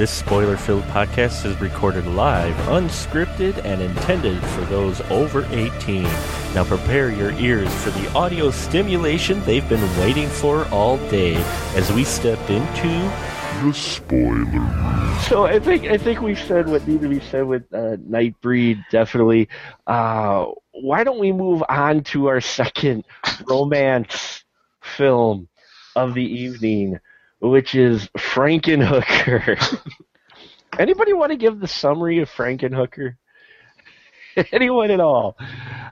This spoiler filled podcast is recorded live, unscripted, and intended for those over 18. Now prepare your ears for the audio stimulation they've been waiting for all day as we step into the spoiler. So I think I think we've said what needed to be said with uh, Nightbreed, definitely. Uh, why don't we move on to our second romance film of the evening? Which is Frankenhooker. Anybody want to give the summary of Frankenhooker? Anyone at all?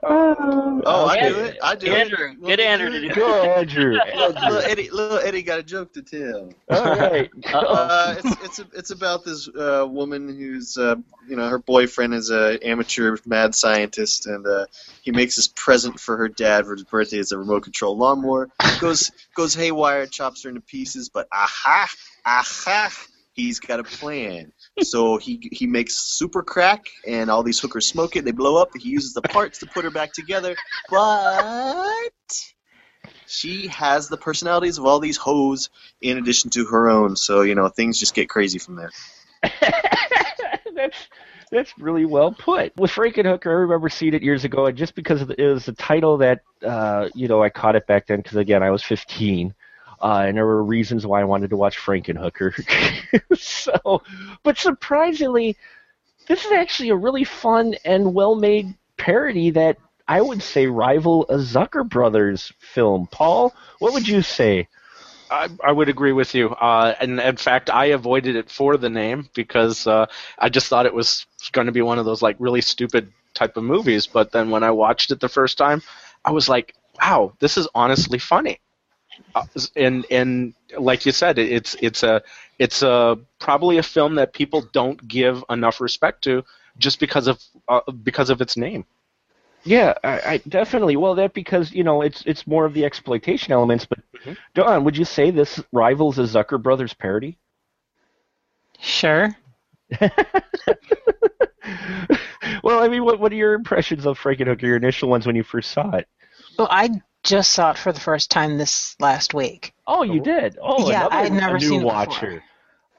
Uh, oh, I do it. I do Andrew, it. get Andrew to do it. Go, Andrew. little Eddie, little Eddie got a joke to tell. All right. Uh, it's it's it's about this uh, woman who's uh, you know her boyfriend is a amateur mad scientist and uh, he makes this present for her dad for his birthday as a remote control lawnmower. Goes goes haywire, chops her into pieces, but aha, aha, he's got a plan. So he he makes super crack, and all these hookers smoke it. They blow up. He uses the parts to put her back together, but she has the personalities of all these hoes in addition to her own. So you know things just get crazy from there. that's that's really well put. With Frankenhooker, I remember seeing it years ago, and just because the, it was a title that uh, you know I caught it back then because again I was 15. Uh, and there were reasons why I wanted to watch Frankenhooker. so, but surprisingly, this is actually a really fun and well-made parody that I would say rival a Zucker Brothers film. Paul, what would you say? I, I would agree with you. Uh, and in fact, I avoided it for the name because uh, I just thought it was going to be one of those like really stupid type of movies. But then when I watched it the first time, I was like, "Wow, this is honestly funny." Uh, and and like you said, it's it's a it's a probably a film that people don't give enough respect to just because of uh, because of its name. Yeah, I, I definitely. Well, that because you know it's it's more of the exploitation elements. But Dawn, would you say this rivals a Zucker Brothers parody? Sure. well, I mean, what what are your impressions of Frankenhooker? Your initial ones when you first saw it? Well, I just saw it for the first time this last week. Oh, you did. Oh, Yeah, another, I had never new seen watcher. before.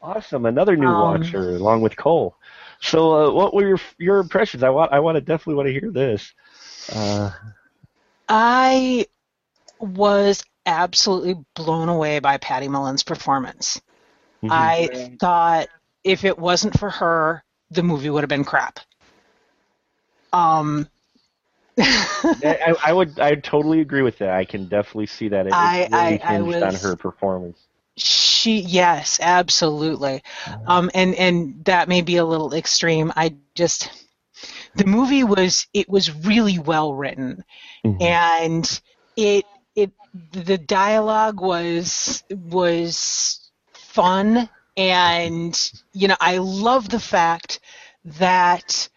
Awesome, another new Um, watcher along with Cole. So, uh, what were your your impressions? I want I want to definitely want to hear this. Uh, I was absolutely blown away by Patty Mullen's performance. mhm. I thought if it wasn't for her, the movie would have been crap. Um, I, I would I totally agree with that. I can definitely see that. It, I- really I- hinged on her performance. she yes, absolutely. Um, and and that may be a little extreme. I just the movie was it was really well written, Mhm. and it it the dialogue was was fun, and you know I love the fact that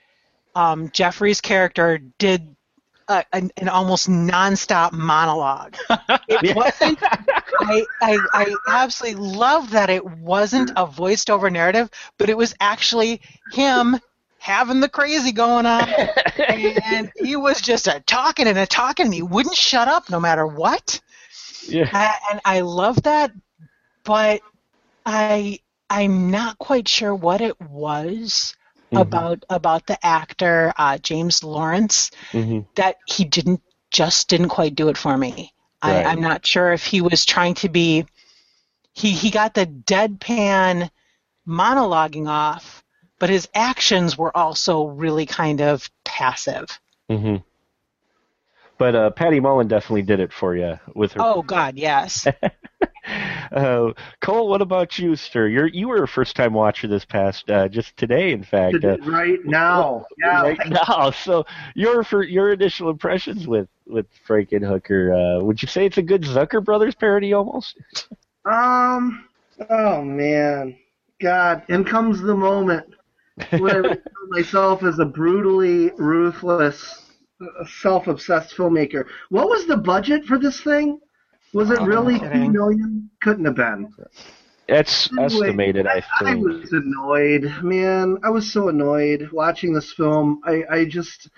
um, Jeffrey's character did. A, an, an almost nonstop monologue. It wasn't I, I, I absolutely love that it wasn't a voiced over narrative, but it was actually him having the crazy going on. and he was just a talking and a talking, and he wouldn't shut up no matter what. yeah. I, and I love that, but I I'm not quite sure what it was Mhm. about about the actor uh, James Lorinz hmm that he didn't just didn't quite do it for me. Right. I, I'm not sure if he was trying to be. He he got the deadpan monologuing off, but his actions were also really kind of passive. hmm But uh, Patty Mullen definitely did it for you with her. Oh God, yes. Uh, Cole, what about you, sir? You're you were a first time watcher this past uh, just today, in fact. Uh, right now. Yeah. right now. So your for your initial impressions with with Frankenhooker, uh, would you say it's a good Zucker Brothers parody almost? Um. Oh man. God. In comes the moment when I refer myself as a brutally ruthless, self-obsessed filmmaker. What was the budget for this thing? Was it Oh, really no two kidding. million? Couldn't have been. It's Anyway, estimated, I I think. I was annoyed, man. I was so annoyed watching this film. I, I just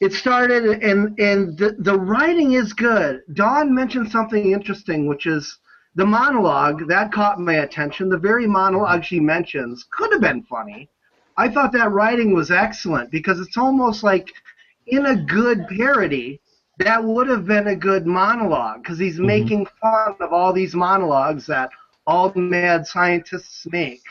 it started and and the the writing is good. Dawn mentioned something interesting, which is the monologue that caught my attention. The very monologue she mentions could have been funny. I thought that writing was excellent because it's almost like in a good parody that would have been a good monologue because he's making fun of all these monologues that all the mad scientists make.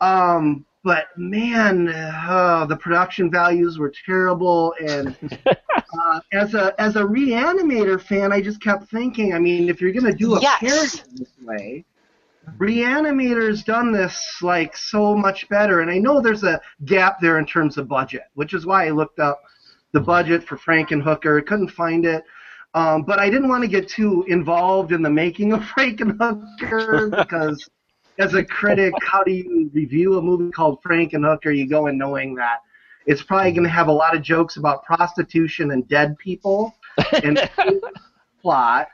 Um, but man, uh, the production values were terrible, and uh, as a as a reanimator fan, I just kept thinking. I mean, if you're gonna do a Yes. parody this way, Reanimator's done this like so much better, and I know there's a gap there in terms of budget, which is why I looked up the budget for Frankenhooker. I couldn't find it, um, but I didn't want to get too involved in the making of Frankenhooker because, as a critic, how do you review a movie called Frankenhooker? You go in knowing that it's probably going to have a lot of jokes about prostitution and dead people and plot.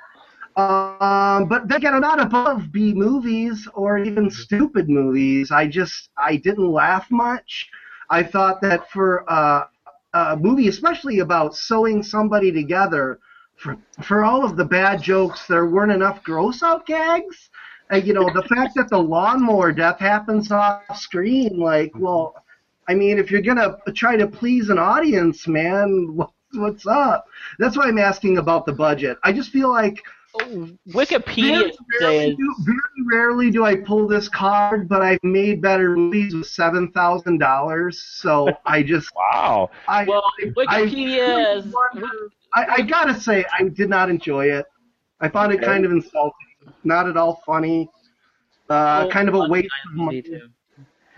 Um, but then again, I'm not above B movies or even stupid movies. I just I didn't laugh much. I thought that for uh, a movie, especially about sewing somebody together, for for all of the bad jokes, there weren't enough gross out gags. Uh, you know, the fact that the lawnmower death happens off screen, like, well, I mean, if you're gonna try to please an audience, man, what, what's up? That's why I'm asking about the budget. I just feel like Wikipedia very rarely, says do, very rarely do I pull this card, but I've made better movies with seven thousand dollars. So I just, Wow. I, Well, I, Wikipedia is I, I gotta say, I did not enjoy it. I found it kind of insulting, not at all funny. Uh, Oh, kind of a waste of money.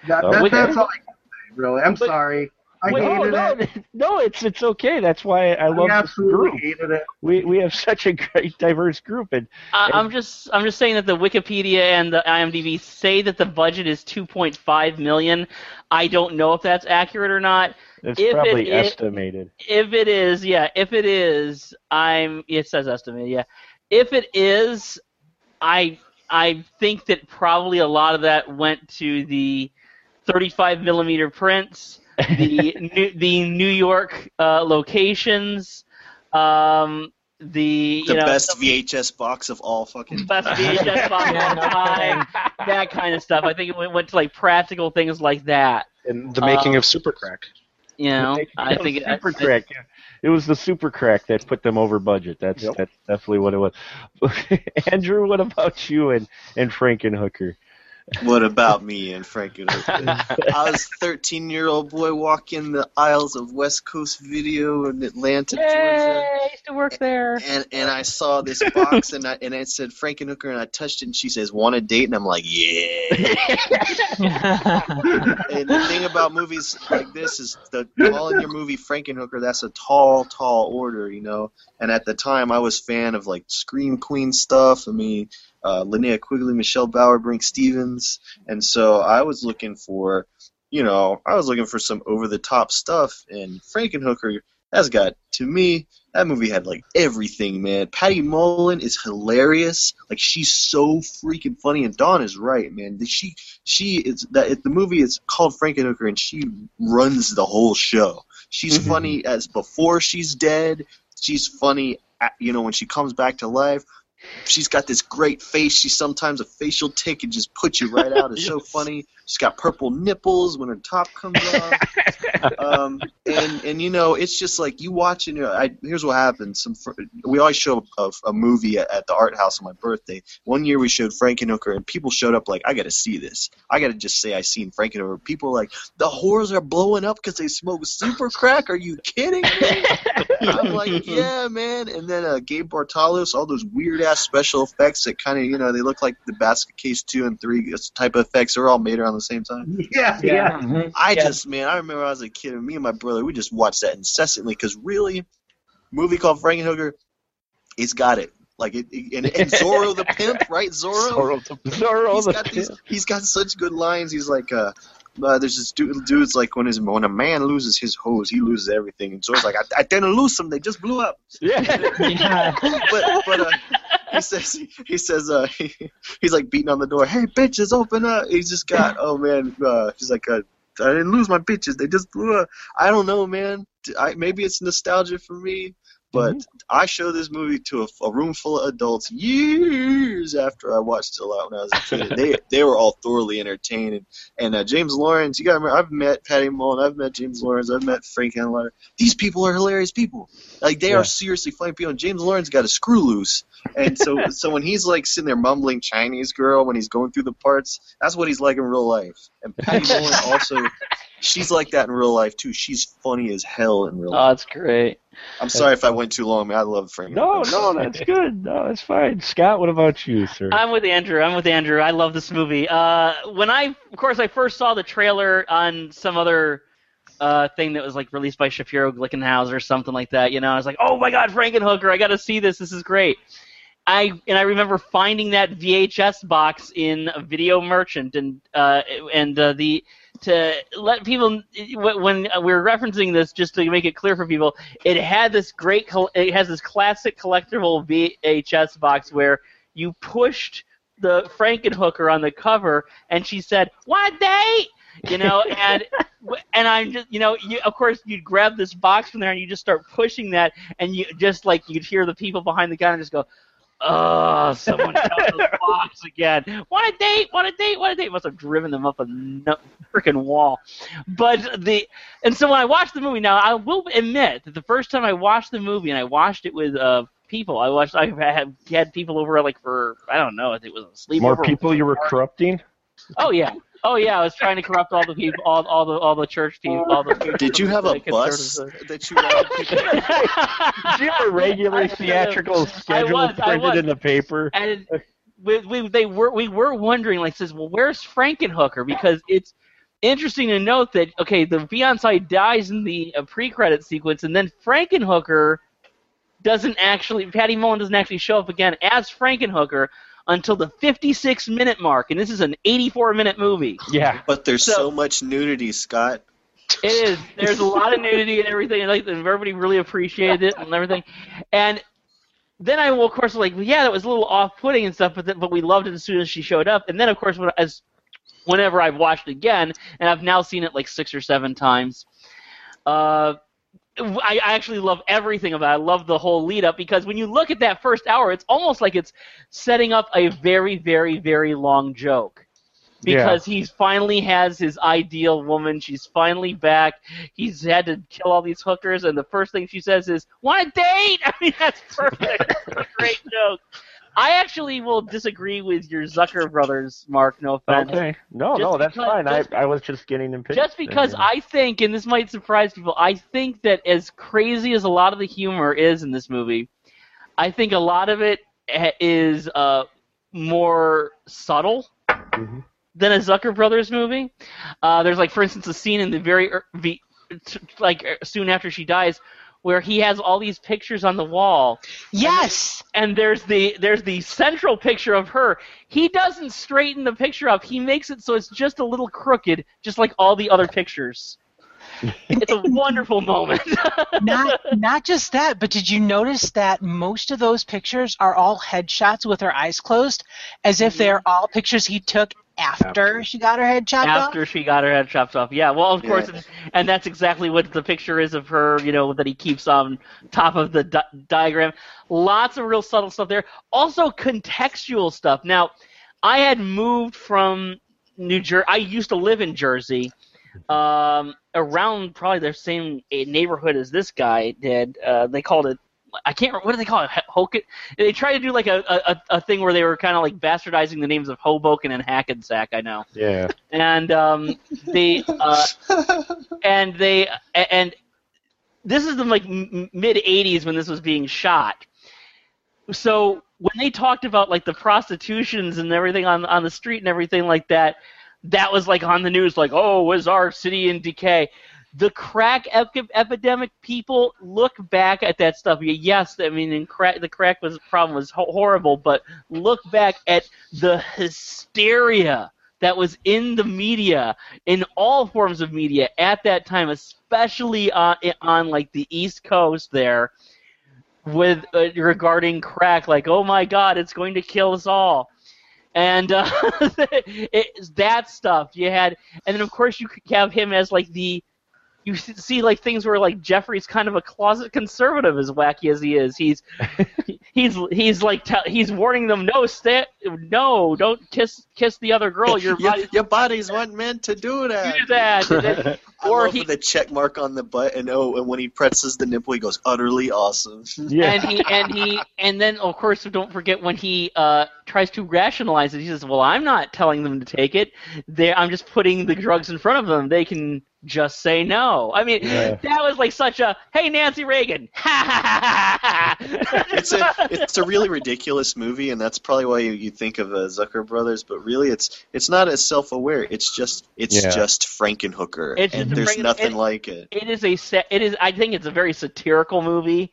That, Oh, that, that's all I can say, really. I'm But- sorry. I Wait, No, hated no, it. no, it's it's okay. That's why I I love this absolutely group. hated it. We we have such a great diverse group, and I, I'm just I'm just saying that the Wikipedia and the IMDb say that the budget is 2.5 million. I don't know if that's accurate or not. it's If probably is- estimated. If it is, yeah, if it is, I'm it says estimated, yeah. If it is, I I think that probably a lot of that went to the 35 millimeter prints, the new, the New York uh, locations, um, the The know best VHS box of all fucking. best VHS box of all time, that kind of stuff. I think it went, went to like practical things like that. And the making Uh, of Supercrack. You know, I think it, super crack. yeah. It was the super crack that put them over budget. That's Yep. that's definitely what it was. Andrew, what about you and and Frankenhooker? What about me and Frankenhooker? I was a 13 year old boy walking the aisles of West Coast Video in Atlanta, Georgia. Yay! I used to work there. And and I saw this box and I and it said Frankenhooker and I touched it and she says want a date and I'm like yeah. and the thing about movies like this is the calling your movie Frankenhooker that's a tall tall order you know. And at the time I was fan of like Scream Queen stuff. I mean uh, Linnea Quigley, Michelle Bauer, Brinke Stevens, and so I was looking for you know I was looking for some over the top stuff and Frankenhooker has got to me that movie had like everything, man. Patty Mullen is hilarious. Like she's so freaking funny, and Dawn is right, man. She she is that the movie is called Frankenhooker, and she runs the whole show. She's Mhm. funny as before she's dead. She's funny, at, you know, when she comes back to life. She's got this great face. She sometimes a facial tick and just puts you right out. It's so funny. She's got purple nipples when her top comes off um, and and you know, it's just like you watching. You know, I, here's what happened. Some fr- we always show a, a movie at, at the art house on my birthday. One year we showed Frankenhooker, and people showed up like, I got to see this. I got to just say I seen Frankenhooker. People like, the whores are blowing up because they smoke super crack. Are you kidding me? I'm like, yeah, man. And then uh, Gabe Bartalos, all those weird ass special effects that kind of, you know, they look like the Basket Case two and three type of effects. They're all made around the same time. Yeah, yeah. I Yeah. just, man, I remember I was a kid, and me and my brother, we just watched that incessantly because really, movie called Frankenhooker, it's got it. Like it, it- and, and Zorro the pimp, right? Zorro. Zorro, the, Zorro he's the got these, pimp. he's got such good lines. He's like, uh, uh, there's this dude, dude's like when his when a man loses his hose, he loses everything. And Zorro's like, I, I didn't lose them, they just blew up. Yeah. yeah. But but uh, he says he says uh, he, he's like beating on the door. Hey bitches, open up. He's just got oh man. Uh, he's like uh, I didn't lose my bitches. They just blew up. I don't know, man. I, maybe it's nostalgia for me, but I show this movie to a, a room full of adults years after I watched it a lot when I was a kid. they they were all thoroughly entertained. And, and uh, James Lorinz, you got to remember, I've met Patty Mullen, I've met James Lorinz, I've met Frank Henenlotter. These people are hilarious people. Like they Yeah. are seriously funny people. And James Lorinz got a screw loose. And so so when he's like sitting there mumbling Chinese girl when he's going through the parts, that's what he's like in real life. And Patty Mullen also. She's like that in real life too. She's funny as hell in real Oh, life. that's great. I'm sorry if I went too long. Man. I love Frank. No, no, that's good. No, that's fine. Scott, what about you, sir? I'm with Andrew. I'm with Andrew. I love this movie. Uh, when I, of course, I first saw the trailer on some other uh, thing that was like released by Shapiro Glickenhaus or something like that. You know, I was like, oh my God, Frankenhooker! I got to see this. This is great. I and I remember finding that VHS box in a Video Merchant and uh, and uh, the to let people when we were referencing this just to make it clear for people, it had this great it has this classic collectible VHS box where you pushed the Frankenhooker on the cover and she said, "What date?" You know, and and I'm just you know, you, of course you'd grab this box from there and you just start pushing that and you just like you'd hear the people behind the counter just go. Oh, someone got the box again. Want a date? Want a date? Want a date? Must have driven them up a no- freaking wall. But the and so when I watched the movie, now I will admit that the first time I watched the movie and I watched it with uh people, I watched I had had people over like for I don't know, I think it was a sleepover. More people you were corrupting? Oh yeah, oh yeah. I was trying to corrupt all the people, all all the all the church people, all the. Did you have a bus that you routed people? Did you have a regular theatrical schedule was, printed in the paper? and we, we they were we were wondering like says well where's Frankenhooker because it's interesting to note that okay the fiance dies in the uh, pre-credit sequence and then Frankenhooker doesn't actually Patty Mullen doesn't actually show up again as Frankenhooker until the 56 minute mark and this is an 84 minute movie Yeah. But there's so, So- much nudity, Scott. It is. There's a lot of nudity and everything, and like everybody really appreciated it and everything. And then I, well, of course, was like, yeah, that was a little off-putting and stuff, but then, but we loved it as soon as she showed up. And then, of course, when, as whenever I've watched it again, and I've now seen it like six or seven times. Uh, I, I actually love everything about it. I love the whole lead up because when you look at that first hour, it's almost like it's setting up a very, very, very long joke because he finally has his ideal woman. She's finally back. He's had to kill all these hookers, and the first thing she says is, "Want a date?" I mean, that's perfect. That's a great joke. I actually will disagree with your Zucker brothers, Mark. No offense. Okay. No, Just no, that's because- fine. just- I, I was just getting impatient. Just because I think, and this might surprise people, I think that as crazy as a lot of the humor is in this movie, I think a lot of it is uh, more subtle Mhm. than a Zucker Brothers movie. Uh, there's like, for instance, a scene in the very er- like er, soon after she dies, where he has all these pictures on the wall, Yes. and there's the there's the central picture of her. He doesn't straighten the picture up. He makes it so it's just a little crooked, just like all the other pictures. It's a wonderful moment. not not just that, but did you notice that most of those pictures are all headshots with her eyes closed, as if mm-hmm. they're all pictures he took after she got her head chopped off? After she got her head chopped off, yeah. Well, of course, Yeah. and that's exactly what the picture is of her. You know that he keeps on top of the di- diagram. Lots of real subtle stuff there. Also, contextual stuff. Now, I had moved from New Jersey. I used to live in Jersey, um, around probably the same eh, neighborhood as this guy did. Uh, they called it. I can't. remember What do they call it? Hoken. They tried to do like a, a, a thing where they were kind of like bastardizing the names of Hoboken and Hackensack. I know Yeah. and um, they uh, and they and this is the like mid '80s when this was being shot. So when they talked about like the prostitutions and everything on on the street and everything like that, that was like on the news, like oh, was our city in decay? The crack ep- epidemic, people look back at that stuff. Yes, I mean, crack, the crack was problem was ho- horrible, but look back at the hysteria that was in the media, in all forms of media at that time, especially on, on like the East Coast there, with uh, regarding crack. Like, oh my God, it's going to kill us all. And uh, it, that stuff you had, and then of course you have him as like the you see like things where like Jeffrey's kind of a closet conservative, as wacky as he is. He's he's he's like te- he's warning them, no, stay, no, don't kiss kiss the other girl. Your your, body your bodies weren't meant to do that. do that. Then- Or he- the check mark on the butt, and oh, and when he presses the nipple, he goes utterly awesome. yeah. and he and he and then of course don't forget when he uh, tries to rationalize it. He says, "Well, I'm not telling them to take it. They, I'm just putting the drugs in front of them. They can just say no." I mean, Yeah. that was like such a "Hey, Nancy Reagan." Ha ha ha ha ha. it's a it's a really ridiculous movie, and that's probably why you, you think of uh, Zucker Brothers. But really, it's it's not as self aware. It's just it's Yeah. just Frankenhooker, It's and just there's Franken- nothing it- like it. it is a sa- it is I think it's a very satirical movie.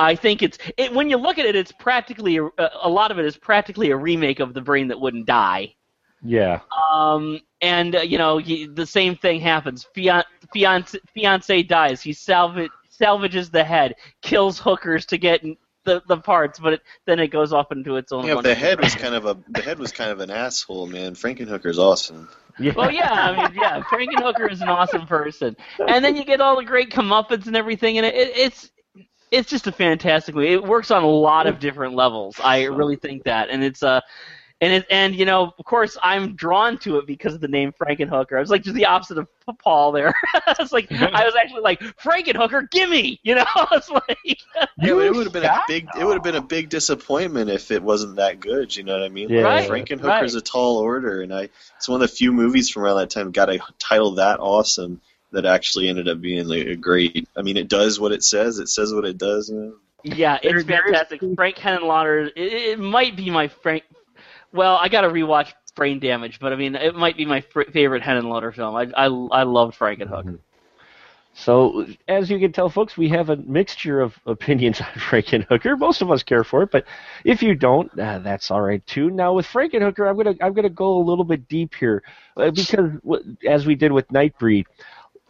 I think it's it, when you look at it, it's practically a, a lot of it is practically a remake of The Brain That Wouldn't Die. yeah. Um, and uh, you know he, the same thing happens. Fian- fiance fiance dies. He salvage salvages the head, kills hookers to get the the parts, but it, then it goes off into its own. Yeah, the head was kind of a the head was kind of an asshole, man. Frankenhooker's awesome. Yeah. Well, yeah, I mean, yeah, Frankenhooker is an awesome person, and then you get all the great comeuppance and everything, and it, it, it's it's just a fantastic movie. It works on a lot of different levels. I really think that, and it's uh, and it and you know, of course, I'm drawn to it because of the name Frankenhooker. I was like just the opposite of Paul there. it's like I was actually like Frankenhooker, gimme, you know. it's like Yeah, it would have been a big it would have been a big disappointment if it wasn't that good. You know what I mean? Yeah. Right, Frankenhooker's right. a tall order, and I it's one of the few movies from around that time got a title that awesome that actually ended up being like, a great. I mean, it does what it says. It says what it does. You know? Yeah, it's there is- fantastic. Frank Henenlotter, it, it might be my Frank. Well, I got to rewatch Brain Damage, but I mean, it might be my fr- favorite Henenlotter film. I I, I loved Frankenhooker. So, as you can tell, folks, we have a mixture of opinions on Frankenhooker. Most of us care for it, but if you don't, uh, that's all right too. Now, with Frankenhooker, I'm gonna I'm gonna go a little bit deep here uh, because, as we did with Nightbreed,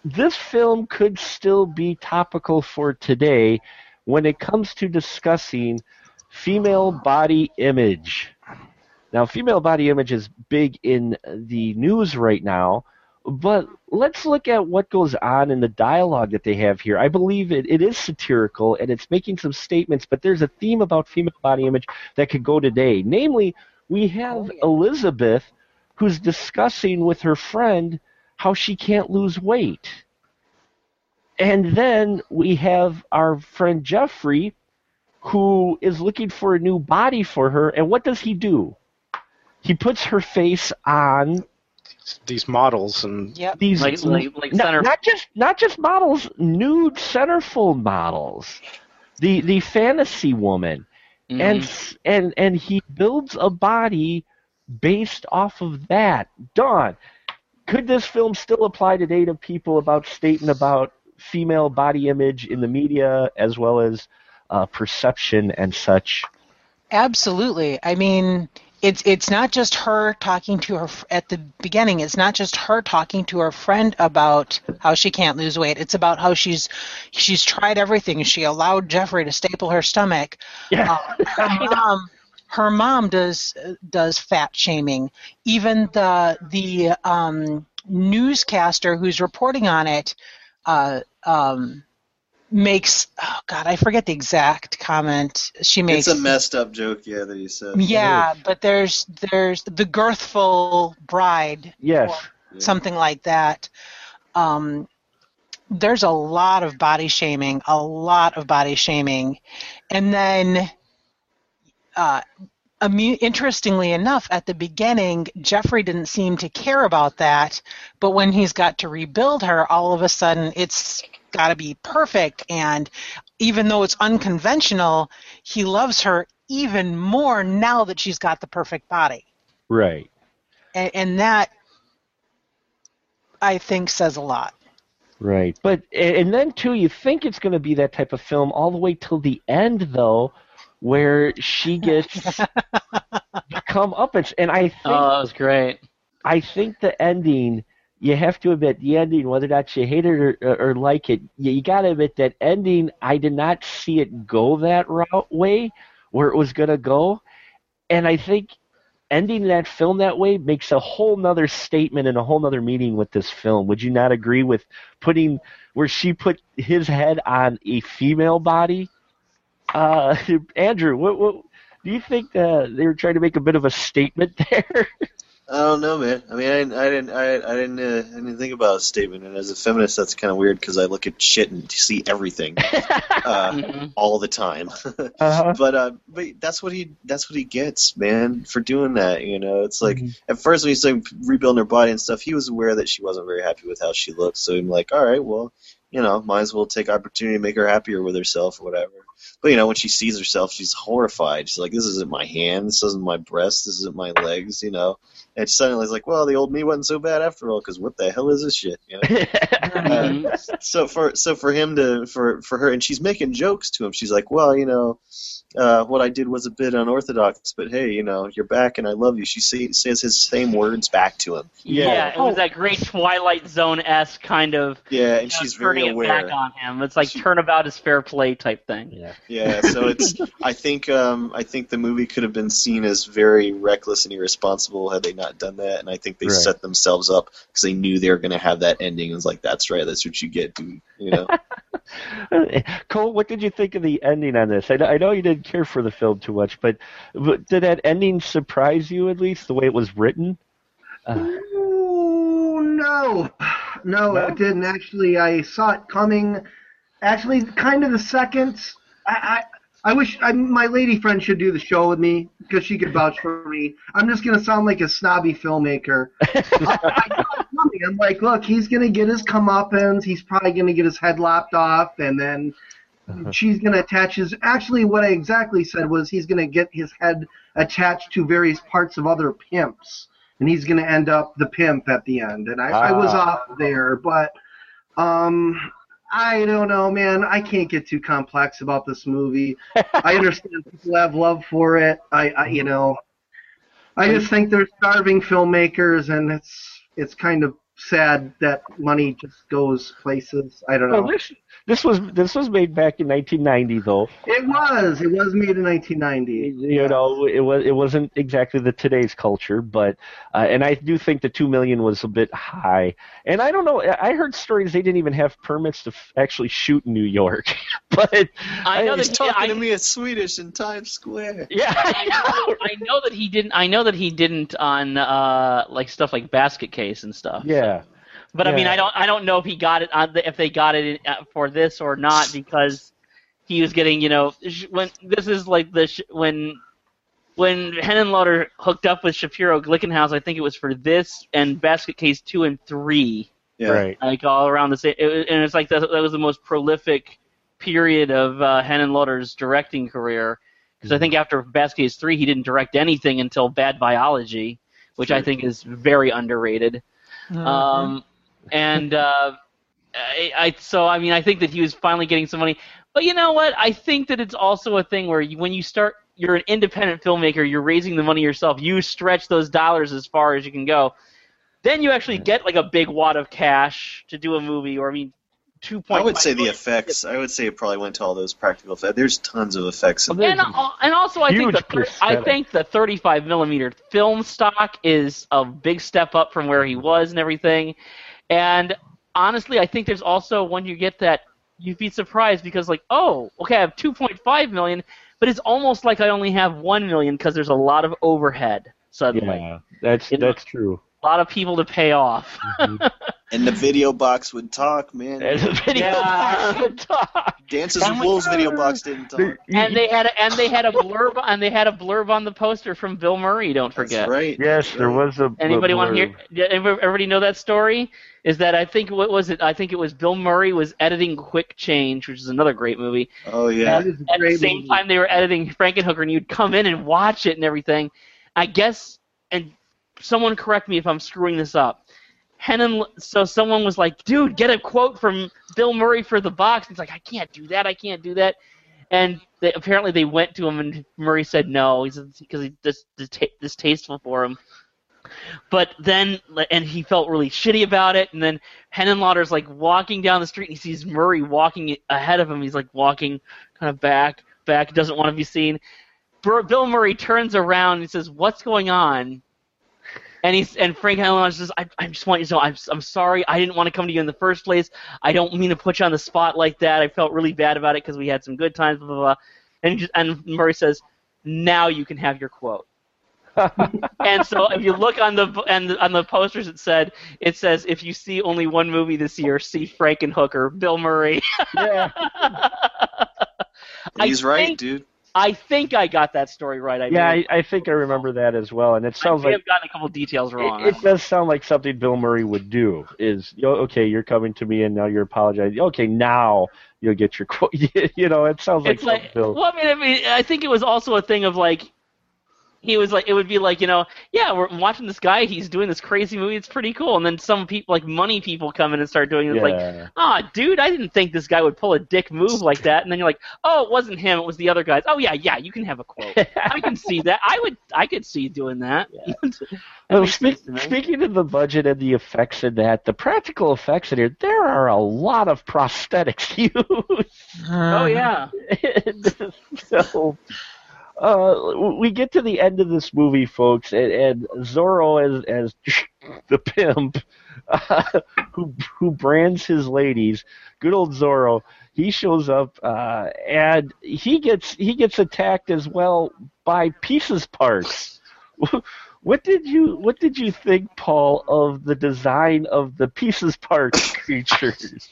this film could still be topical for today when it comes to discussing female body image. Now, female body image is big in the news right now, but let's look at what goes on in the dialogue that they have here. I believe it, it is satirical and it's making some statements, but there's a theme about female body image that could go today. Namely, we have Oh, yeah. Elizabeth who's discussing with her friend how she can't lose weight. And then we have our friend Jeffrey who is looking for a new body for her. And what does he do? He puts her face on These models and Yep. these Like- like- like not, center- not just not just models, nude centerfold models. The the fantasy woman. Mhm. And and and he builds a body based off of that. Dawn, could this film still apply today to people about stating about female body image in the media as well as uh, perception and such? Absolutely. I mean, it's it's not just her talking to her at the beginning. It's not just her talking to her friend about how she can't lose weight. It's about how she's she's tried everything. She allowed Jeffrey to staple her stomach. Yeah. Uh, her mom her mom does does fat shaming. Even the the um, newscaster who's reporting on it uh, um, makes oh god I forget the exact comment she makes. It's a messed up joke, yeah, that he said. Yeah, but there's there's the girthful bride, Yes. Yeah. something like that. Um, there's a lot of body shaming, a lot of body shaming, and then, uh, amu- interestingly enough, at the beginning, Jeffrey didn't seem to care about that, but when he's got to rebuild her, all of a sudden it's got to be perfect, and even though it's unconventional, he loves her even more now that she's got the perfect body, Right. and, and that I think says a lot. Right. But and then too, you think it's going to be that type of film all the way till the end, though, where she gets the come up and I oh, think Oh, that was great. I think the ending. You have to admit the ending, whether or not you hate it or, or, or like it, you, you got to admit that ending. I did not see it go that route way, where it was going to go, and I think ending that film that way makes a whole nother statement and a whole nother meaning with this film. Would you not agree with putting where she put his head on a female body? Uh, Andrew, what, what do you think uh, they were trying to make a bit of a statement there? I don't know, man. I mean, I didn't, I didn't, I, I didn't, uh, I didn't think about a statement. And as a feminist, that's kind of weird because I look at shit and see everything uh, Mhm. all the time. uh-huh. but uh, but that's what he, that's what he gets, man, for doing that. You know, it's like Mhm. at first when he's like rebuilding her body and stuff, he was aware that she wasn't very happy with how she looked. So I'm like, all right, well, you know, might as well take opportunity to make her happier with herself or whatever. But you know, when she sees herself, she's horrified. She's like, "This isn't my hand. This isn't my breast. This isn't my legs." You know, and suddenly it's like, "Well, the old me wasn't so bad after all." Because what the hell is this shit? You know? Mhm. so for so for him to for for her and she's making jokes to him she's like well you know uh, what I did was a bit unorthodox, but hey, you know, you're back and I love you. She say, says his same words back to him. Yeah, it was that great Twilight Zone esque kind of Yeah, and you know, she's very turning it aware. back on him. It's like She- turnabout is fair play type thing. yeah. Yeah, so it's. I think. Um, I think the movie could have been seen as very reckless and irresponsible had they not done that, and I think they Right. set themselves up because they knew they were going to have that ending. It was like, that's right, that's what you get, dude. You know. Cole, what did you think of the ending on this? I know, I know you didn't care for the film too much, but, but did that ending surprise you at least the way it was written? Uh, Ooh, no, no, No? it didn't. Actually, I saw it coming. Actually, kind of the second. I, I, I wish I, my lady friend should do the show with me because she could vouch for me. I'm just gonna sound like a snobby filmmaker. I, I saw it coming. I'm like, look, he's gonna get his comeuppance. He's probably gonna get his head lopped off, and then she's gonna attach his. Actually, what I exactly said was he's gonna get his head attached to various parts of other pimps and he's going to end up the pimp at the end. And I, I was Ah. off there, but um, I don't know, man. I can't get too complex about this movie. I understand people have love for it. I, I you know, I just think they're starving filmmakers, and it's it's kind of sad that money just goes places. I don't well, know. this, this was this was made back in 1990, though. It was. It was made in 1990. You know, it was it wasn't exactly the today's culture, but uh, and I do think the two million was a bit high. And I don't know. I I heard stories they didn't even have permits to f- actually shoot in New York, but I know He's that he, talking I, to me in Swedish in Times Square. yeah, I know, I know that he didn't. I know that he didn't on uh, like stuff like Basket Case and stuff. yeah. But I mean, I don't. I don't know if he got it on the, if they got it in, uh, for this or not because he was getting. You know, sh- when this is like the sh- when when Henenlotter hooked up with Shapiro Glickenhaus, I think it was for this and Basket Case two and three, Yeah. Right. like all around the same. It, and it's like that, that was the most prolific period of uh, Henenlotter's directing career. Because I think after Basket Case three, he didn't direct anything until Bad Biology, which I think is very underrated. Um, and uh, I, I so I mean I think that he was finally getting some money. But you know what? I think that it's also a thing where you, when you start, you're an independent filmmaker. You're raising the money yourself. You stretch those dollars as far as you can go. Then you actually get like a big wad of cash to do a movie, or I mean, two point. I would say the effects. I would say it probably went to all those practical effects. There's tons of effects. In Well, And, al- and also, I think the I think the 35 millimeter film stock is a big step up from where he was and everything. And honestly, I think there's also when you get that, you'd be surprised because like, oh, okay, I have 2.5 million, but it's almost like I only have 1 million because there's a lot of overhead suddenly, Yeah, that's You know- that's true. A lot of people to pay off. Mm-hmm. and the video box would talk, man. And the video Yeah. box would talk. Dances with Wolves God. video box didn't talk. and they had a, and they had a blurb and they had a blurb on the poster from Bill Murray. Don't forget. That's right. Yes, That's there right. was a. Anybody a want to hear? yeah, everybody everybody know that story? Is that I think what was it? I think it was Bill Murray was editing Quick Change, which is another great movie. Oh yeah. That is a At the same movie. time, they were editing Frankenhooker, and you'd come in and watch it and everything. I guess, and someone correct me if I'm screwing this up. Henan, so someone was like, "Dude, get a quote from Bill Murray for the box." He's like, "I can't do that. I can't do that." And they, apparently, they went to him, and Murray said no. He said because he dis, dis, distasteful for him. But then, and he felt really shitty about it. And then Henenlotter's like walking down the street, and he sees Murray walking ahead of him. He's like walking kind of back, back, doesn't want to be seen. Bill Murray turns around and says, "What's going on?" And he's and Frank Avalon says, I, "I just want you to know, I'm I'm sorry. I didn't want to come to you in the first place. I don't mean to put you on the spot like that. I felt really bad about it because we had some good times." Blah blah blah. And just, and Murray says, "Now you can have your quote." and so if you look on the and on the posters, it said it says if you see only one movie this year, see Frankenhooker, Bill Murray. Yeah. I He's right, think- dude. I think I got that story right. I Yeah, I, I think I remember that as well, and it sounds I may like have gotten a couple details wrong. It, it does sound like something Bill Murray would do. Is okay, you're coming to me and now you're apologizing. Okay, now you'll get your quote. you know, it sounds like, it's like, Bill. well, I mean, I mean, I think it was also a thing of like, he was like, it would be like, you know, yeah, we're watching this guy. He's doing this crazy movie. It's pretty cool. And then some people, like money people, come in and start doing it. It's like, yeah. ah, dude, I didn't think this guy would pull a dick move like that. And then you're like, oh, it wasn't him. It was the other guys. Oh yeah, yeah, you can have a quote. I can see that. I would, I could see doing that. That Well, speak, sense to me. speaking of the budget and the effects in that, the practical effects in here, there are a lot of prosthetics used. Oh yeah. so uh, we get to the end of this movie, folks, and, and Zorro as as the pimp uh, who who brands his ladies. Good old Zorro. He shows up uh, and he gets he gets attacked as well by pieces parts. What did you What did you think, Paul, of the design of the pieces parts creatures?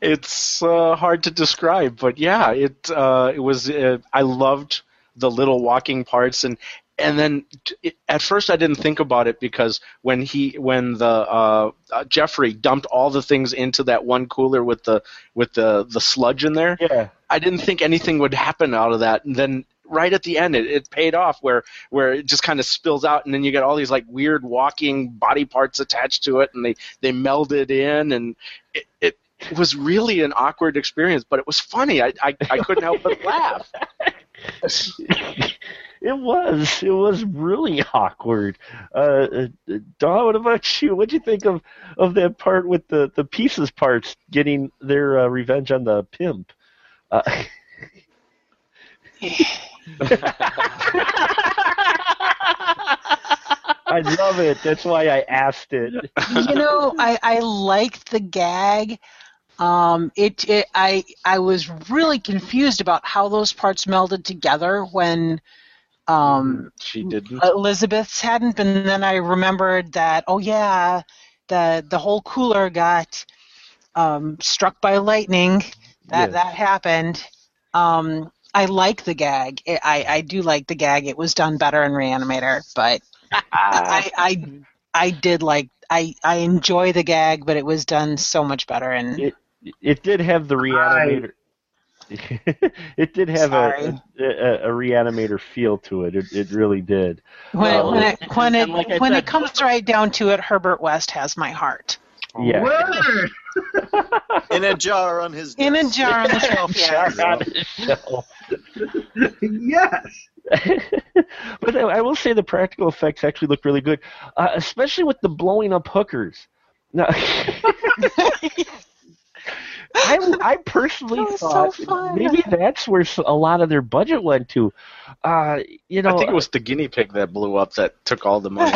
it's uh, hard to describe, but yeah, it uh, it was. Uh, I loved the little walking parts, and and then it, at first I didn't think about it because when he when the uh, uh, Jeffrey dumped all the things into that one cooler with the with the the sludge in there, Yeah, I didn't think anything would happen out of that, and then right at the end it, it paid off where where it just kind of spills out. And then you get all these like weird walking body parts attached to it and they they melded in. And it, it it was really an awkward experience but it was funny. I i, I couldn't help but laugh it was. It was really awkward. Uh, uh, Dawn, what about you? What'd you think of of that part with the the pieces parts getting their uh, revenge on the pimp? Uh, I love it. That's why I asked it. you know, I, I liked the gag. Um, it, it I I was really confused about how those parts melded together when um, she didn't Elizabeth's hadn't, and then I remembered that oh yeah, the the whole cooler got um, struck by lightning. That Yes. that happened. Um, I like the gag. I, I I do like the gag. It was done better in Reanimator, but I I I did like I I enjoy the gag, but it was done so much better. And It- It did have the reanimator. it did have a, Sorry. a a reanimator feel to it. It, it really did. when when um, it when it like when said- it comes right down to it, Herbert West has my heart Yeah. Word! In a jar on his desk. in a jar on the shelf. Yeah. yes. but I I will say the practical effects actually look really good, uh, especially with the blowing up hookers. Now, I, I personally That was so thought maybe that's where a lot of their budget went to. Uh, you know, i think it was the guinea pig that blew up that took all the money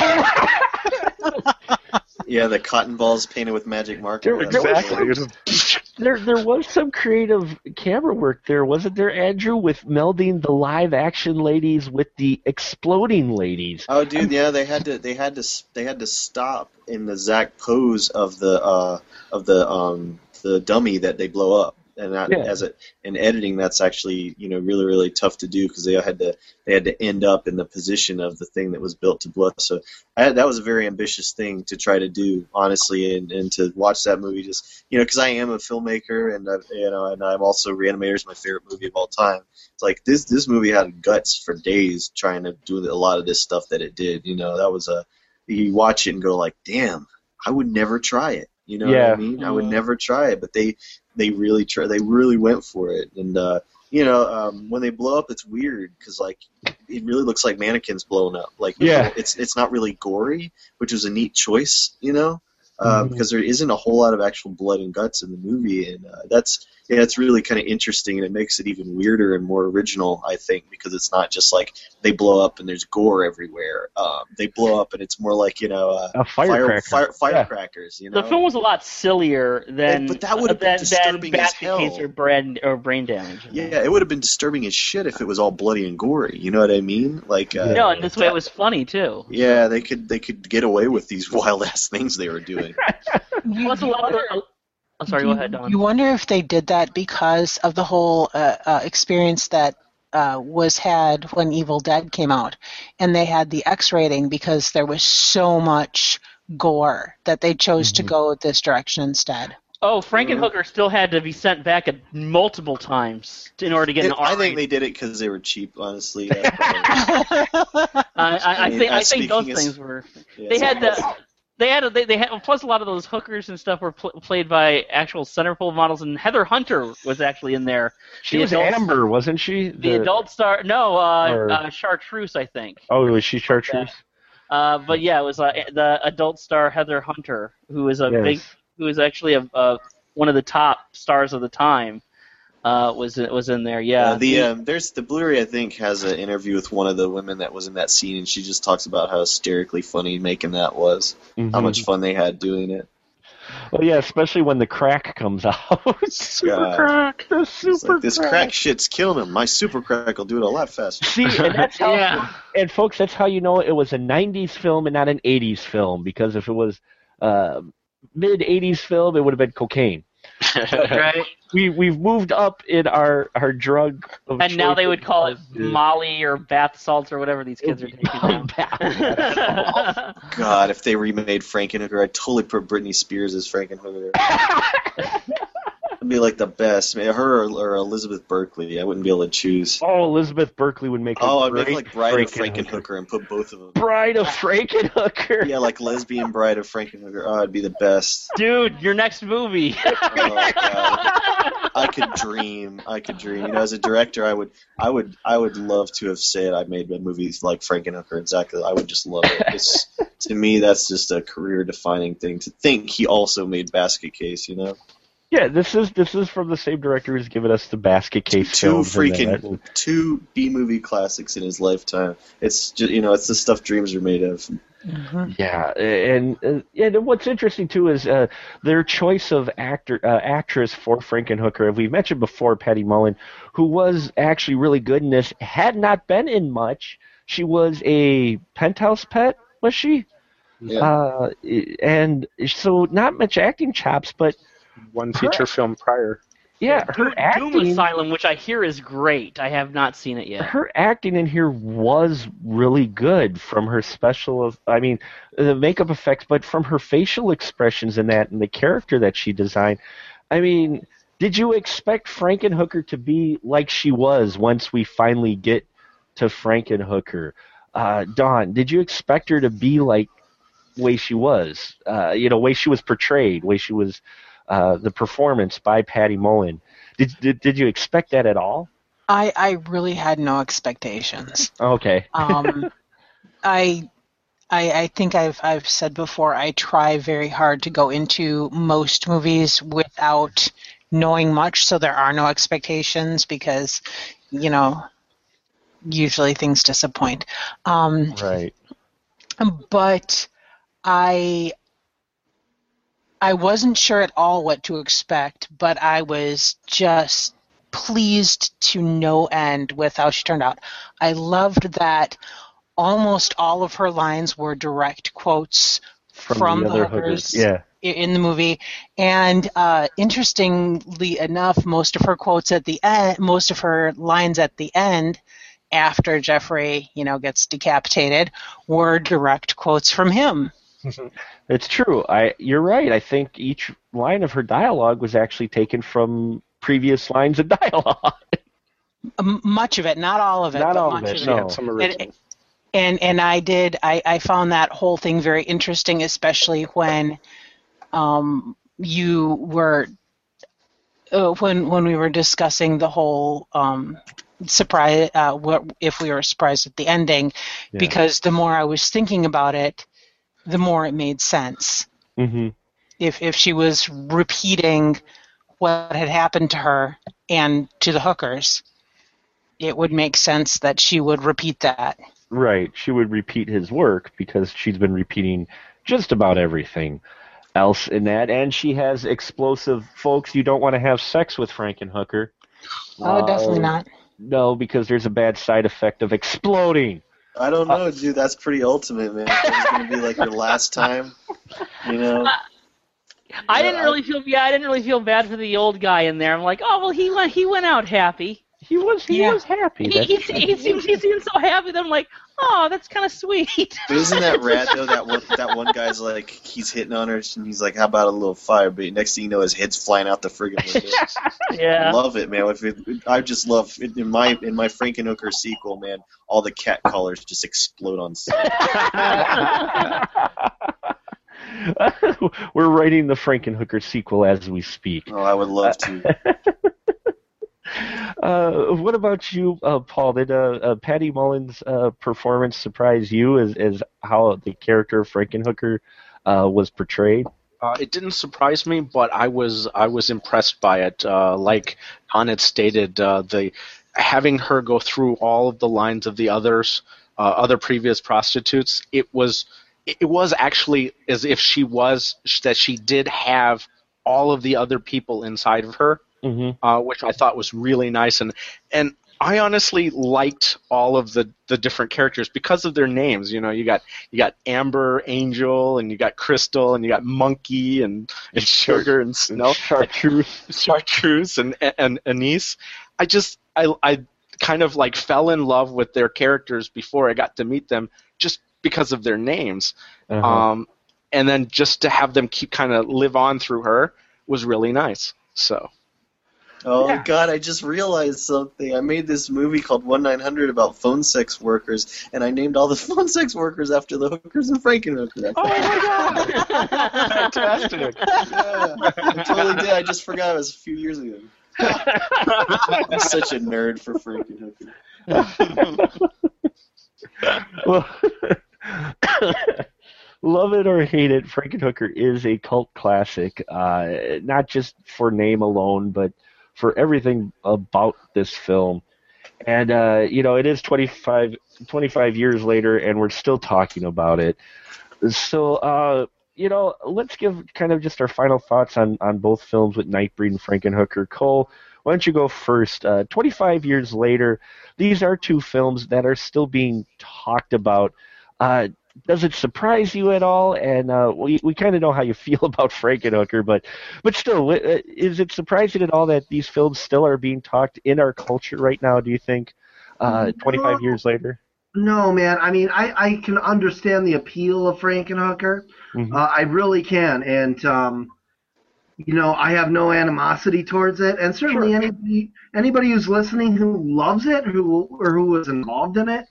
Yeah, the cotton balls painted with magic marker. There- That's there was what there there was some creative camera work there, wasn't there, Andrew, with melding the live action ladies with the exploding ladies. Oh, dude, yeah, they had to they had to they had to stop in the exact pose of the uh of the um the dummy that they blow up, and that Yeah. as it in editing, that's actually you know really really tough to do because they had to they had to end up in the position of the thing that was built to blow. So I, that was a very ambitious thing to try to do, honestly, and, and to watch that movie just you know because I am a filmmaker and I, you know and I'm also Reanimator is my favorite movie of all time. It's like this this movie had guts for days trying to do a lot of this stuff that it did. You know that was a you watch it and go like, damn, I would never try it. You know Yeah. what I mean? I would Mhm. never try it, but they they really try. They really went for it, and uh, you know um, when they blow up, it's weird because like it really looks like mannequins blowing up. Like Yeah. it's it's not really gory, which was a neat choice. You know, uh, Mhm. because there isn't a whole lot of actual blood and guts in the movie, and uh, that's yeah, it's really kind of interesting, and it makes it even weirder and more original, I think, because it's not just like they blow up and there's gore everywhere. Um, they blow up and it's more like you know uh, A firecracker. fire, Yeah. firecrackers. You know, The film was a lot sillier than but that would have been than, disturbing than as hell. or brain or brain damage. yeah, it would have been disturbing as shit if it was all bloody and gory. You know what I mean? Like, uh, No, and this way it was funny too. Yeah, they could they could get away with these wild ass things they were doing. You, Plus a lot of the, I'm sorry, go ahead, Dawn. You wonder if they did that because of the whole uh, uh, experience that uh, was had when Evil Dead came out, and they had the X rating because there was so much gore that they chose to Mhm. go this direction instead. Oh, Frankenhooker still had to be sent back at multiple times in order to get an I R. think they did it because they were cheap. Honestly, I, I, I I mean, think I think those as- things were. yeah, They so- had the. They had they, they had plus a lot of those hookers and stuff were pl- played by actual centerfold models and Heather Hunter was actually in there. She The was Amber, wasn't she? The, adult star no uh, or- uh Chartreuse I think. Oh, was she Chartreuse? Uh, but yeah, it was uh, the adult star Heather Hunter who was a Yes. big who was actually a, a one of the top stars of the time. Uh, was was in there? Yeah. Uh, the um, there's the Blu-ray I think has an interview with one of the women that was in that scene, and she just talks about how hysterically funny making that was, how Mhm. much fun they had doing it. Well, yeah, especially when the crack comes out. super God. crack, the super like this crack shit's killing him. My super crack will do it a lot faster. See, and that's how. Yeah. And folks, that's how you know it was a '90s film and not an '80s film. Because if it was uh, mid '80s film, it would have been cocaine. right. We we've moved up in our our drug. Of And now they would call it Molly or bath salts or whatever these kids are taking now. God, if they remade Frankenhooker, I'd totally put Britney Spears as Frankenhooker. It'd be like the best. Man, her or, or Elizabeth Berkley. I wouldn't be able to choose. Oh, Elizabeth Berkley would make. a Oh, I'd make like Bride of Frankenhooker. Frankenhooker and put both of them. Bride of Frankenhooker. Yeah, like lesbian Bride of Frankenhooker. Oh, it'd be the best. Dude, your next movie. Oh, God. I could dream. I could dream. You know, as a director, I would, I would, I would love to have said I made a movie like Frankenhooker. Exactly. I would just love it. It's, to me, that's just a career-defining thing. To think he also made Basket Case. You know, Yeah, this is this is from the same director who's given us the basket case two films and that. freaking two B-movie classics in his lifetime. It's just, you know, it's the stuff dreams are made of. Yeah, and uh, and what's interesting too is uh, their choice of actor uh, actress for Frankenhooker. We've mentioned before Patty Mullen, who was actually really good in this, had not been in much. She was a penthouse pet, was she? Yeah. Uh, and so not much acting chops, but One feature film prior. yeah, her Doom acting. Asylum, which I hear is great. I have not seen it yet. her acting in here was really good from her special i mean the makeup effects but from her facial expressions in that and the character that she designed i mean did you expect frankenhooker to be like she was once we finally get to frankenhooker uh, dawn did you expect her to be like way she was uh, you know way she was portrayed way she was uh, the performance by patty mullen did, did, did you expect that at all I, I really had no expectations. okay Um, I, I I think I've I've said before I try very hard to go into most movies without knowing much, so there are no expectations because, you know, usually things disappoint. Um, right but I I wasn't sure at all what to expect, but I was just pleased to no end with how she turned out. I loved that almost all of her lines were direct quotes from, the the, other hookers hookers. Yeah. in the movie. And uh, interestingly enough, most of her quotes at the end, most of her lines at the end, after Jeffrey, you know, gets decapitated, were direct quotes from him. It's true. I you're right. I think each line of her dialogue was actually taken from previous lines of dialogue. Much of it, not all of it, Not but all of it, of no. it. Yeah, some original. and and I did I, I found that whole thing very interesting, especially when um, you were uh, when when we were discussing the whole um, surprise uh, what if we were surprised at the ending, Yeah. because the more I was thinking about it, the more it made sense. hmm if if she was repeating what had happened to her and to the hookers, it would make sense that she would repeat that. Right. She would repeat his work because she's been repeating just about everything else in that. And she has explosive folks. You don't want to have sex with Frankenhooker. Oh, definitely Uh, not. No, because there's a bad side effect of exploding. I don't know, uh, dude. That's pretty ultimate, man. It's gonna be like your last time, you know. I didn't really feel yeah, I didn't really feel bad for the old guy in there. I'm like, oh well, he went he went out happy. He was he Yeah. was happy. He, That's he, he seems he seems so happy that I'm like, oh, that's kind of sweet. But isn't that rad though? That one that one guy's like he's hitting on her, and he's like, "How about a little fire?" But next thing you know, his head's flying out the friggin' window. yeah. Love it, man. If it, I just love in my in my Frankenhooker sequel, man. All the cat colors just explode on set. We're writing the Frankenhooker sequel as we speak. Oh, I would love to. Uh, what about you, uh, Paul? Did uh, uh, Patty Mullins' uh, performance surprise you as, as how the character Frankenhooker was portrayed? It didn't surprise me, but I was I was impressed by it. Like Han had stated, the having her go through all of the lines of the others, other previous prostitutes, it was it was actually as if she was that she did have all of the other people inside of her, Mm-hmm. uh, which I thought was really nice and and I honestly liked all of the, the different characters because of their names. You know, you got you got Amber, Angel, and you got Crystal, and you got Monkey, and, and Sugar, and Snow, Chartreuse. Chartreuse, and and Anise. I just I I kind of like fell in love with their characters before I got to meet them, just because of their names. Uh-huh. Um, and then just to have them keep kind of live on through her was really nice. So Oh Yeah. God, I just realized something. I made this movie called One Nine Hundred about phone sex workers, and I named all the phone sex workers after the hookers and Frankenhooker. oh my God! fantastic. Yeah, I totally did. I just forgot it was a few years ago. I'm such a nerd for Frankenhooker. well, love it or hate it, Frankenhooker is a cult classic. Uh, not just for name alone, but for everything about this film. And uh, you know, it is 25, 25 years later, and we're still talking about it. So, uh, you know, let's give kind of just our final thoughts on on both films with Nightbreed and Frankenhooker. Cole, why don't you go first? Uh, 25 years later, these are two films that are still being talked about. Uh, does it surprise you at all? And uh, we we kind of know how you feel about Frankenhooker, but but still, uh, is it surprising at all that these films still are being talked in our culture right now? Do you think, uh, 25 years later? No, man. I mean, I, I can understand the appeal of Frankenhooker. Mhm. Uh, I really can, and um, you know, I have no animosity towards it. And certainly, anybody anybody who's listening who loves it, who or who was involved in it,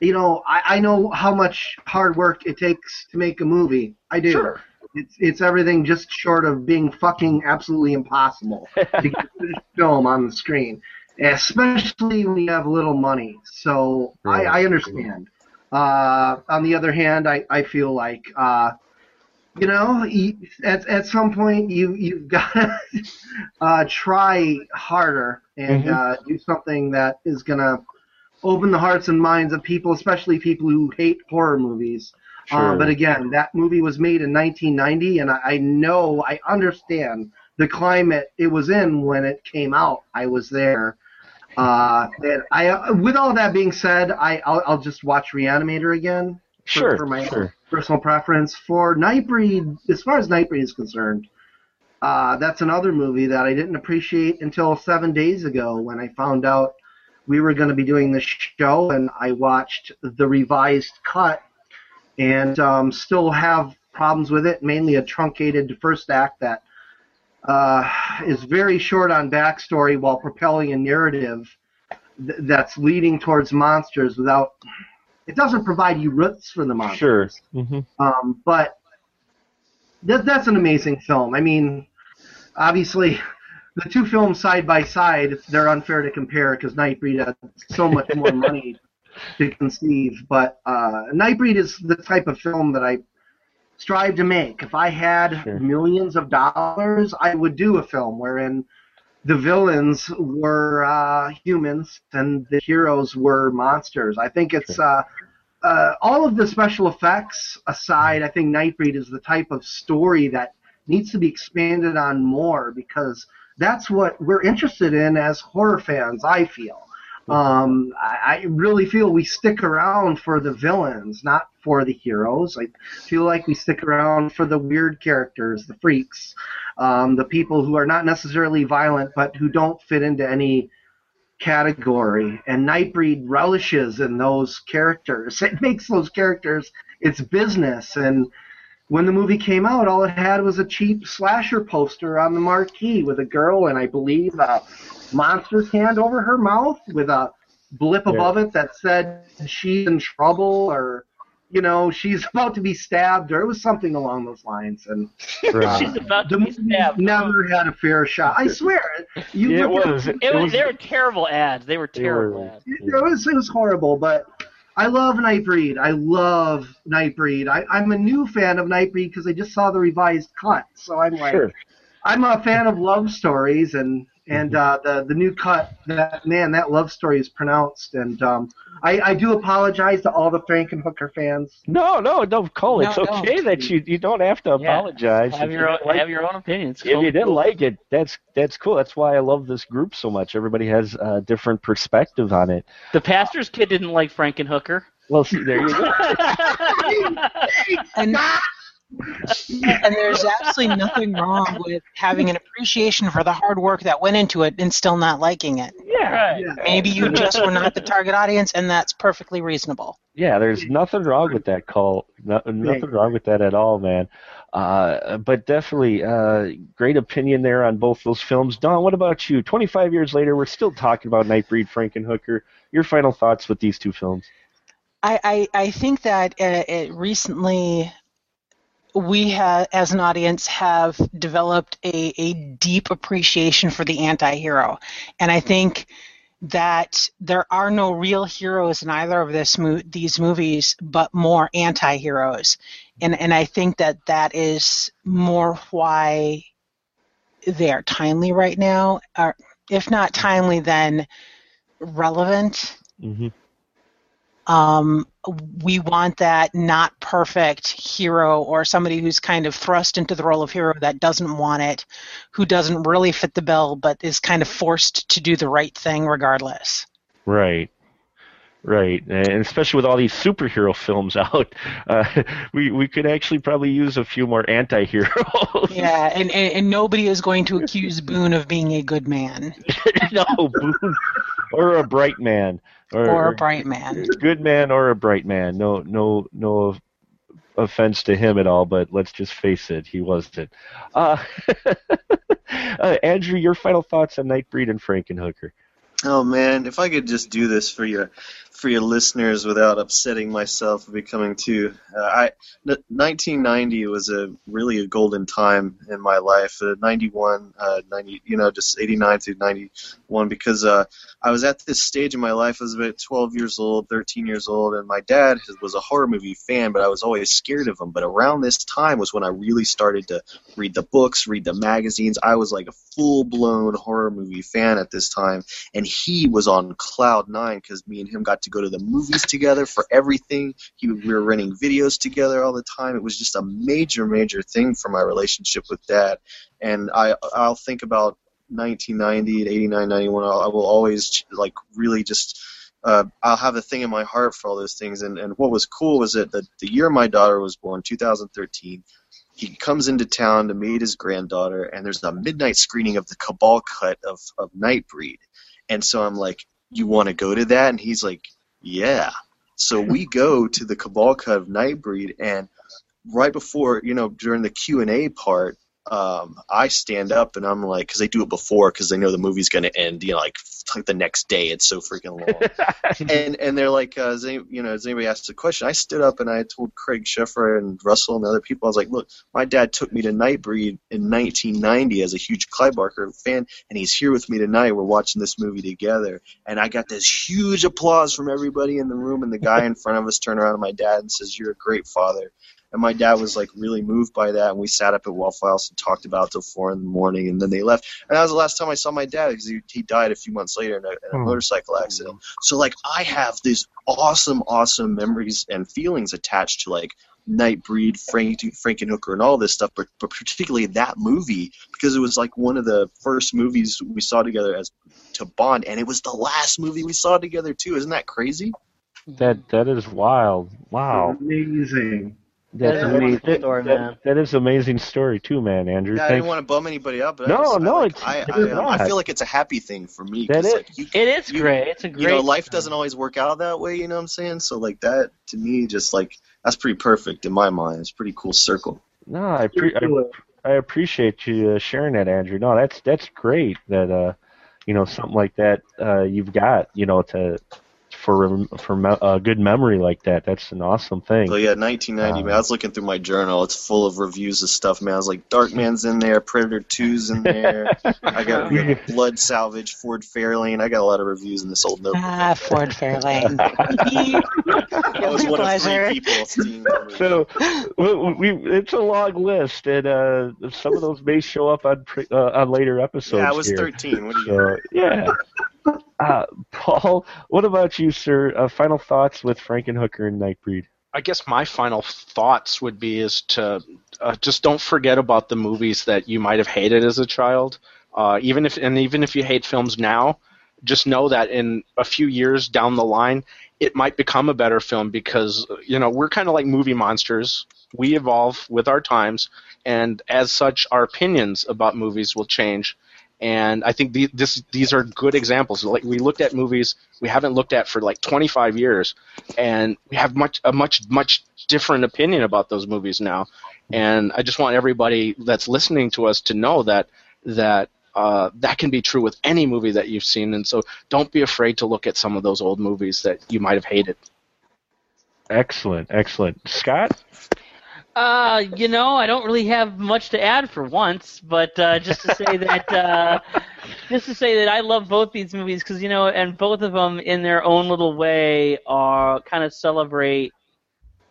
you know, I, I know how much hard work it takes to make a movie. I do. Sure. It's it's everything just short of being fucking absolutely impossible to get this film on the screen, especially when you have little money. So. I, I understand. Uh, on the other hand, I, I feel like uh, you know you, at at some point you you've got to uh, try harder and Mhm. uh, do something that is gonna open the hearts and minds of people, especially people who hate horror movies. Uh, but again, that movie was made in 1990, and I, I know, I understand the climate it was in when it came out. I was there. Uh, and I, uh, with all that being said, I, I'll, I'll just watch Reanimator again for, Sure, for my sure. personal preference. For Nightbreed, as far as Nightbreed is concerned, uh, that's another movie that I didn't appreciate until seven days ago when I found out we were going to be doing this show, and I watched the revised cut, and um, still have problems with it. Mainly a truncated first act that uh, is very short on backstory while propelling a narrative th- that's leading towards monsters without. It doesn't provide you roots for the monsters. Sure. hmm Um, but that, that's an amazing film. I mean, obviously, the two films side by side, they're unfair to compare because Nightbreed had so much more money to conceive. But uh, Nightbreed is the type of film that I strive to make. If I had Sure. millions of dollars, I would do a film wherein the villains were uh, humans and the heroes were monsters. I think it's uh, uh, all of the special effects aside. I think Nightbreed is the type of story that needs to be expanded on more because that's what we're interested in as horror fans. I feel. Um, I, I really feel we stick around for the villains, not for the heroes. I feel like we stick around for the weird characters, the freaks, um, the people who are not necessarily violent but who don't fit into any category. And Nightbreed relishes in those characters. It makes those characters its business. And when the movie came out, all it had was a cheap slasher poster on the marquee with a girl and I believe a monster's hand over her mouth with a blip Yeah. above it that said she's in trouble or you know she's about to be stabbed or it was something along those lines and Right. She's about to be stabbed. never had a fair shot i swear you Yeah, it look at- was. It was, they were terrible ads. They were They terrible were- ads. it was it was horrible, but I love Nightbreed. I love Nightbreed. I, I'm a new fan of Nightbreed because I just saw the revised cut. So I'm like, Sure. I'm a fan of love stories, and and uh, the the new cut. That man, that love story is pronounced, and um, I, I do apologize to all the Frankenhooker fans. No, no, no, Cole. No, it's okay that you you don't have to Yeah. apologize. Have If you your own, like- have your own opinions. if you didn't like it, that's that's cool. That's why I love this group so much. Everybody has a different perspective on it. the pastor's kid didn't like Frankenhooker. Well, see, there you go. And and there's absolutely nothing wrong with having an appreciation for the hard work that went into it and still not liking it. Yeah, right. Yeah. Maybe you just were not the target audience, and that's perfectly reasonable. yeah. There's nothing wrong with that, Cole. No, nothing wrong with that at all, man. Uh, but definitely, uh, great opinion there on both those films. Dawn, what about you? 25 years later, we're still talking about Nightbreed, Frankenhooker. Your final thoughts with these two films? I, I, I think that uh, it recently we ha- as an audience have developed a, a deep appreciation for the anti-hero. And i think that there are no real heroes in either of this mo- these movies but more anti-heroes. And and i think that that is more why they are timely right now or if not timely then relevant. Mm-hmm. Um, we want that not perfect hero or somebody who's kind of thrust into the role of hero that doesn't want it, who doesn't really fit the bill but is kind of forced to do the right thing regardless. Right. Right, and especially with all these superhero films out, uh, we we could actually probably use a few more anti-heroes. Yeah, and, and, and nobody is going to accuse Boone of being a good man no, Boone, or a bright man, or, or a bright man. good man, or a bright man. No, no, no offense to him at all, but let's just face it, he wasn't. Uh, uh, Andrew, your final thoughts on Nightbreed and Frankenhooker? Oh man, if I could just do this for your for your listeners without upsetting myself becoming too. Uh, I n- 1990 was a really a golden time in my life. Uh, 91, uh, 90, you know, just 89 through 91 because uh, I was at this stage in my life. I was about 12 years old, 13 years old, and my dad was a horror movie fan, but I was always scared of him. But around this time was when I really started to read the books, read the magazines. I was like a full blown horror movie fan at this time and he was on cloud nine because me and him got to go to the movies together for everything. He, we were renting videos together all the time. It was just a major, major thing for my relationship with dad. And I, I'll think about 1990, 89, 91. I'll, I will always like really just. Uh, I'll have a thing in my heart for all those things. And, and what was cool was that the, the year my daughter was born, 2013, he comes into town to meet his granddaughter, and there's a midnight screening of the Cabal cut of, of Nightbreed. And so I'm like, you want to go to that? And he's like, yeah. So we go to the Cabal cut of Nightbreed, and right before, you know, during the Q and A part, um, I stand up and I'm like, because they do it before, because they know the movie's going to end, you know, like like the next day. It's so freaking long. and and they're like, uh, they, you know, as anybody asked a question, I stood up and I told Craig Sheffer and Russell and other people, I was like, look, my dad took me to Nightbreed in 1990 as a huge Clive Barker fan, and he's here with me tonight. We're watching this movie together, and I got this huge applause from everybody in the room, and the guy in front of us turned around to my dad and says, "You're a great father." And my dad was like really moved by that, and we sat up at Waffle House and talked about it till four in the morning, and then they left. And that was the last time I saw my dad because he, he died a few months later in a, in a Hmm. motorcycle accident. So like I have these awesome, awesome memories and feelings attached to like Nightbreed, Frank, Frankenhooker, and all this stuff, but, but particularly that movie because it was like one of the first movies we saw together as to bond, and it was the last movie we saw together too. Isn't that crazy? That that is wild. Wow. Amazing. That's That is amazing. story, That- man. that is amazing story too, man. Andrew, Yeah, I thanks. didn't want to bum anybody up, but No, I just, no, I, like, it's- I, it's I, I feel like it's a happy thing for me. That 'cause, is. Like, you, It is you- great. It's a great. you know, life doesn't always work out that way. You know what I'm saying? So like that to me, just like that's pretty perfect in my mind. It's a pretty cool circle. No, I, pre- I I appreciate you uh, sharing that, Andrew. No, that's that's great that uh, you know, something like that uh, you've got, you know, to for for me- a good memory like that. That's an awesome thing. So yeah, 1990. man, I was looking through my journal. It's full of reviews of stuff, man. I was like, Darkman's in there, Predator 2's in there. I got we got Blood Salvage, Ford Fairlane. I got a lot of reviews in this old notebook. Ah, Ford Fairlane. I was Guilty one of three people seeing. So we, we it's a long list, and uh, some of those may show up on pre- uh, on later episodes. yeah, I was here. 13. What do you? So yeah. Uh, Paul, what about you, sir? Uh, final thoughts with Frankenhooker and Nightbreed. I guess my final thoughts would be is to uh, just don't forget about the movies that you might have hated as a child. Uh, even if and even if you hate films now, just know that in a few years down the line, it might become a better film because you know we're kind of like movie monsters. We evolve with our times, and as such, our opinions about movies will change. And I think the, this these are good examples. Like we looked at movies we haven't looked at for like 25 years, and we have much a much much different opinion about those movies now. And I just want everybody that's listening to us to know that that uh, that can be true with any movie that you've seen. And so don't be afraid to look at some of those old movies that you might have hated. Excellent, excellent. Scott, Uh, you know, I don't really have much to add for once, but uh, just to say that, uh, just to say that I love both these movies because you know, and both of them in their own little way are kind of celebrate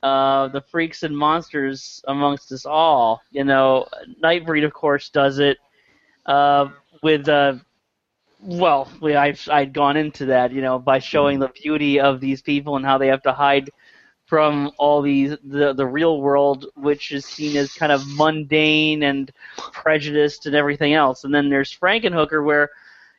uh, the freaks and monsters amongst us all. You know, Nightbreed, of course, does it uh, with. Uh, well, we, I've I'd gone into that, you know, by showing the beauty of these people and how they have to hide from all these the the real world, which is seen as kind of mundane and prejudiced and everything else. And then there's Frankenhooker, where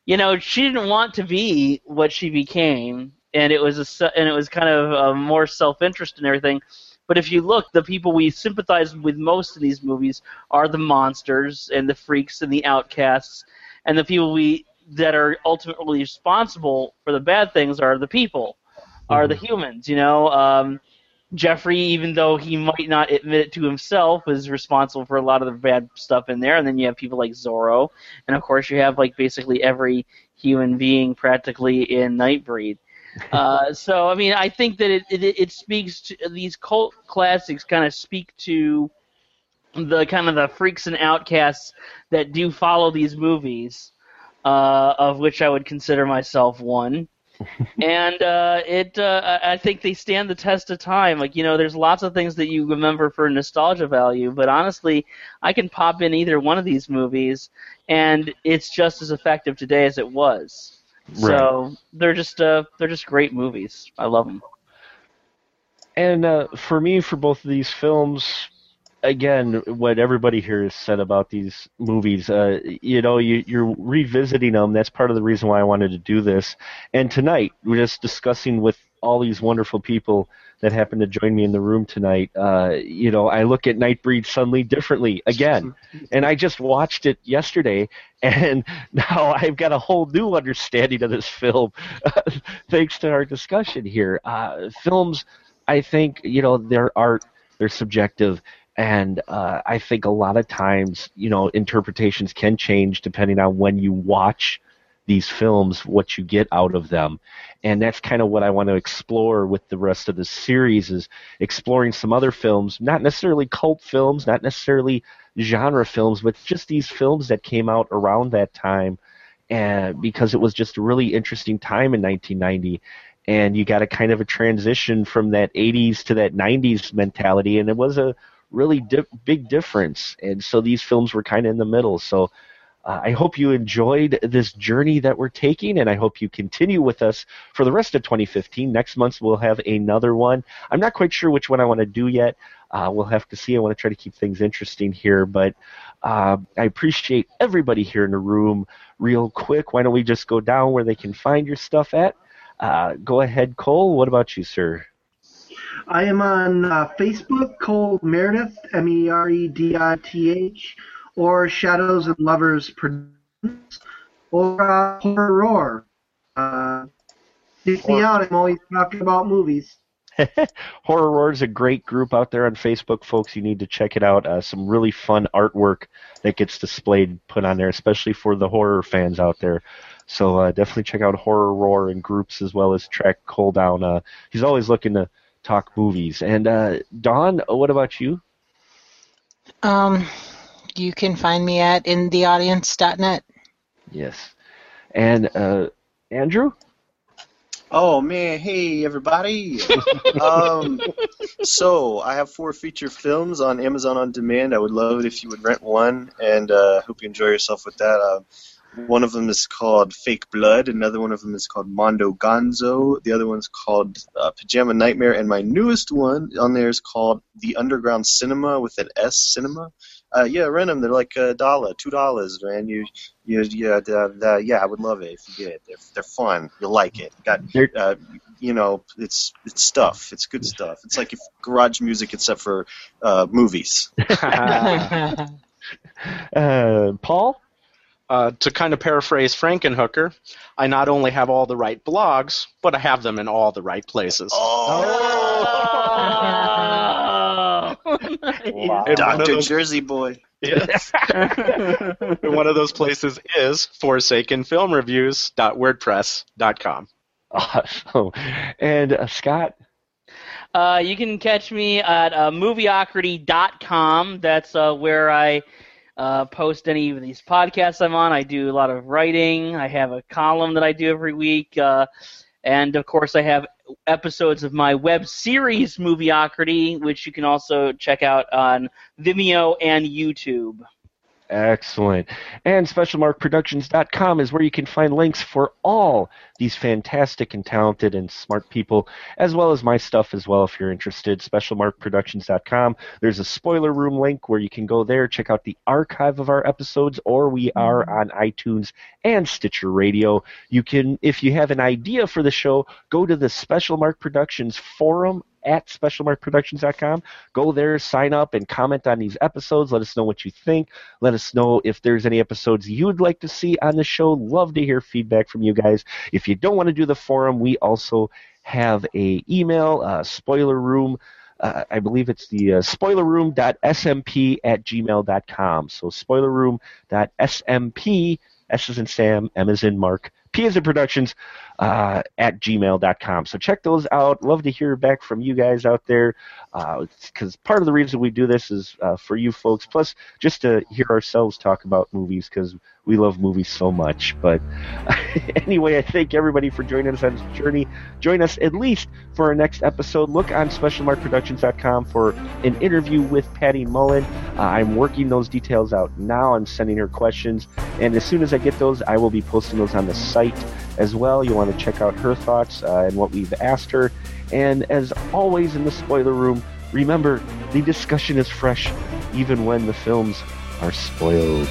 you know she didn't want to be what she became, and it was a and it was kind of uh, more self interest and everything. But if you look, the people we sympathize with most in these movies are the monsters and the freaks and the outcasts, and the people we that are ultimately responsible for the bad things are the people, are the humans. You know, um, Jeffrey, even though he might not admit it to himself, is responsible for a lot of the bad stuff in there. And then you have people like Zorro, and of course you have like basically every human being practically in Nightbreed. Uh, so I mean, I think that it, it it speaks to these cult classics kind of speak to the kind of the freaks and outcasts that do follow these movies, uh, of which I would consider myself one. and uh, it, uh, I I think they stand the test of time. Like you know, there's lots of things that you remember for nostalgia value, but honestly, I can pop in either one of these movies, and it's just as effective today as it was. So they're just uh, they're just great movies. I love them. And uh, for me, for both of these films, again, what everybody here has said about these movies, uh, you know, you, you're revisiting them. That's part of the reason why I wanted to do this. And tonight, we're just discussing with all these wonderful people that happen to join me in the room tonight. Uh, you know, I look at Nightbreed suddenly differently again. and I just watched it yesterday, and now I've got a whole new understanding of this film thanks to our discussion here. Uh, films, I think, you know, they're art, they're subjective, and uh, I think a lot of times, you know, interpretations can change depending on when you watch these films, what you get out of them. And that's kind of what I want to explore with the rest of the series is exploring some other films, not necessarily cult films, not necessarily genre films, but just these films that came out around that time and because it was just a really interesting time in 1990 and you got a kind of a transition from that 80s to that 90s mentality and it was a really di- big difference and so these films were kind of in the middle so uh, I hope you enjoyed this journey that we're taking, and I hope you continue with us for the rest of 2015. Next month, we'll have another one. I'm not quite sure which one I want to do yet. Uh, we'll have to see. I want to try to keep things interesting here, but uh, I appreciate everybody here in the room. Real quick, why don't we just go down where they can find your stuff at? Uh, go ahead, Cole. What about you, sir? I am on uh, Facebook, Cole Meredith, M E R E D I T H, or Shadows and Lovers Productions, or uh, Horror Roar. Uh, me out. I'm always talking about movies. Horror Roar is a great group out there on Facebook, folks. You need to check it out. Uh, some really fun artwork that gets displayed, put on there, especially for the horror fans out there. So uh, definitely check out Horror Roar and groups as well as track Cole down. Uh, he's always looking to talk movies. And uh, Dawn, what about you? Um, you can find me at intheaudience.net. Yes. And uh, Andrew? Oh man, hey everybody. um, so I have four feature films on Amazon on demand. I would love it if you would rent one, and uh, hope you enjoy yourself with that. Uh, one of them is called Fake Blood. Another one of them is called Mondo Gonzo. The other one's called uh, Pajama Nightmare, and my newest one on there is called The Underground Cinema with an S Cinema. Uh, yeah, rent them. They're like a dollar, two dollars, man. You, you, yeah, the, the, yeah. I would love it if you did. They're, they're fun. You'll like it. Got, uh, you know, it's it's stuff. It's good stuff. It's like if garage music except for uh, movies. uh, Paul? Uh, to kind of paraphrase Frankenhooker, I not only have all the right blogs, but I have them in all the right places. Oh, And one of Doctor those- Jersey Boy. Yes. and one of those places is forsakenfilmreviews.wordpress.com. Awesome. And uh, Scott? Uh, you can catch me at uh, movieocrity.com. That's uh, where I uh, post any of these podcasts I'm on. I do a lot of writing. I have a column that I do every week. Uh, and of course, I have episodes of my web series, Movieocrity, which you can also check out on Vimeo and YouTube. Excellent. And SpecialMarkProductions.com is where you can find links for all these fantastic and talented and smart people, as well as my stuff as well if you're interested. SpecialMarkProductions.com. There's a spoiler room link where you can go there, check out the archive of our episodes, or we are on iTunes and Stitcher Radio. You can, if you have an idea for the show, go to the Special Mark Productions forum at specialmarkproductions.com. Go there, sign up, and comment on these episodes. Let us know what you think. Let us know if there's any episodes you'd like to see on the show. Love to hear feedback from you guys. If you don't want to do the forum, we also have a email, uh, spoiler room. Uh, I believe it's the uh, spoilerroom.smp at gmail.com. So spoilerroom.smp, S is in Sam, M is in Mark, P is in Productions, uh, at gmail.com. So check those out. Love to hear back from you guys out there because part of the reason we do this is uh, for you folks, plus just to hear ourselves talk about movies because we love movies so much. But anyway, I thank everybody for joining us on this journey. Join us at least for our next episode. Look on specialmarkproductions.com for an interview with Patty Mullen. Uh, I'm working those details out now. I'm sending her questions, and as soon as I get those, I will be posting those on the site as well. You want to check out her thoughts uh, and what we've asked her. And as always in the spoiler room, remember the discussion is fresh even when the films are spoiled.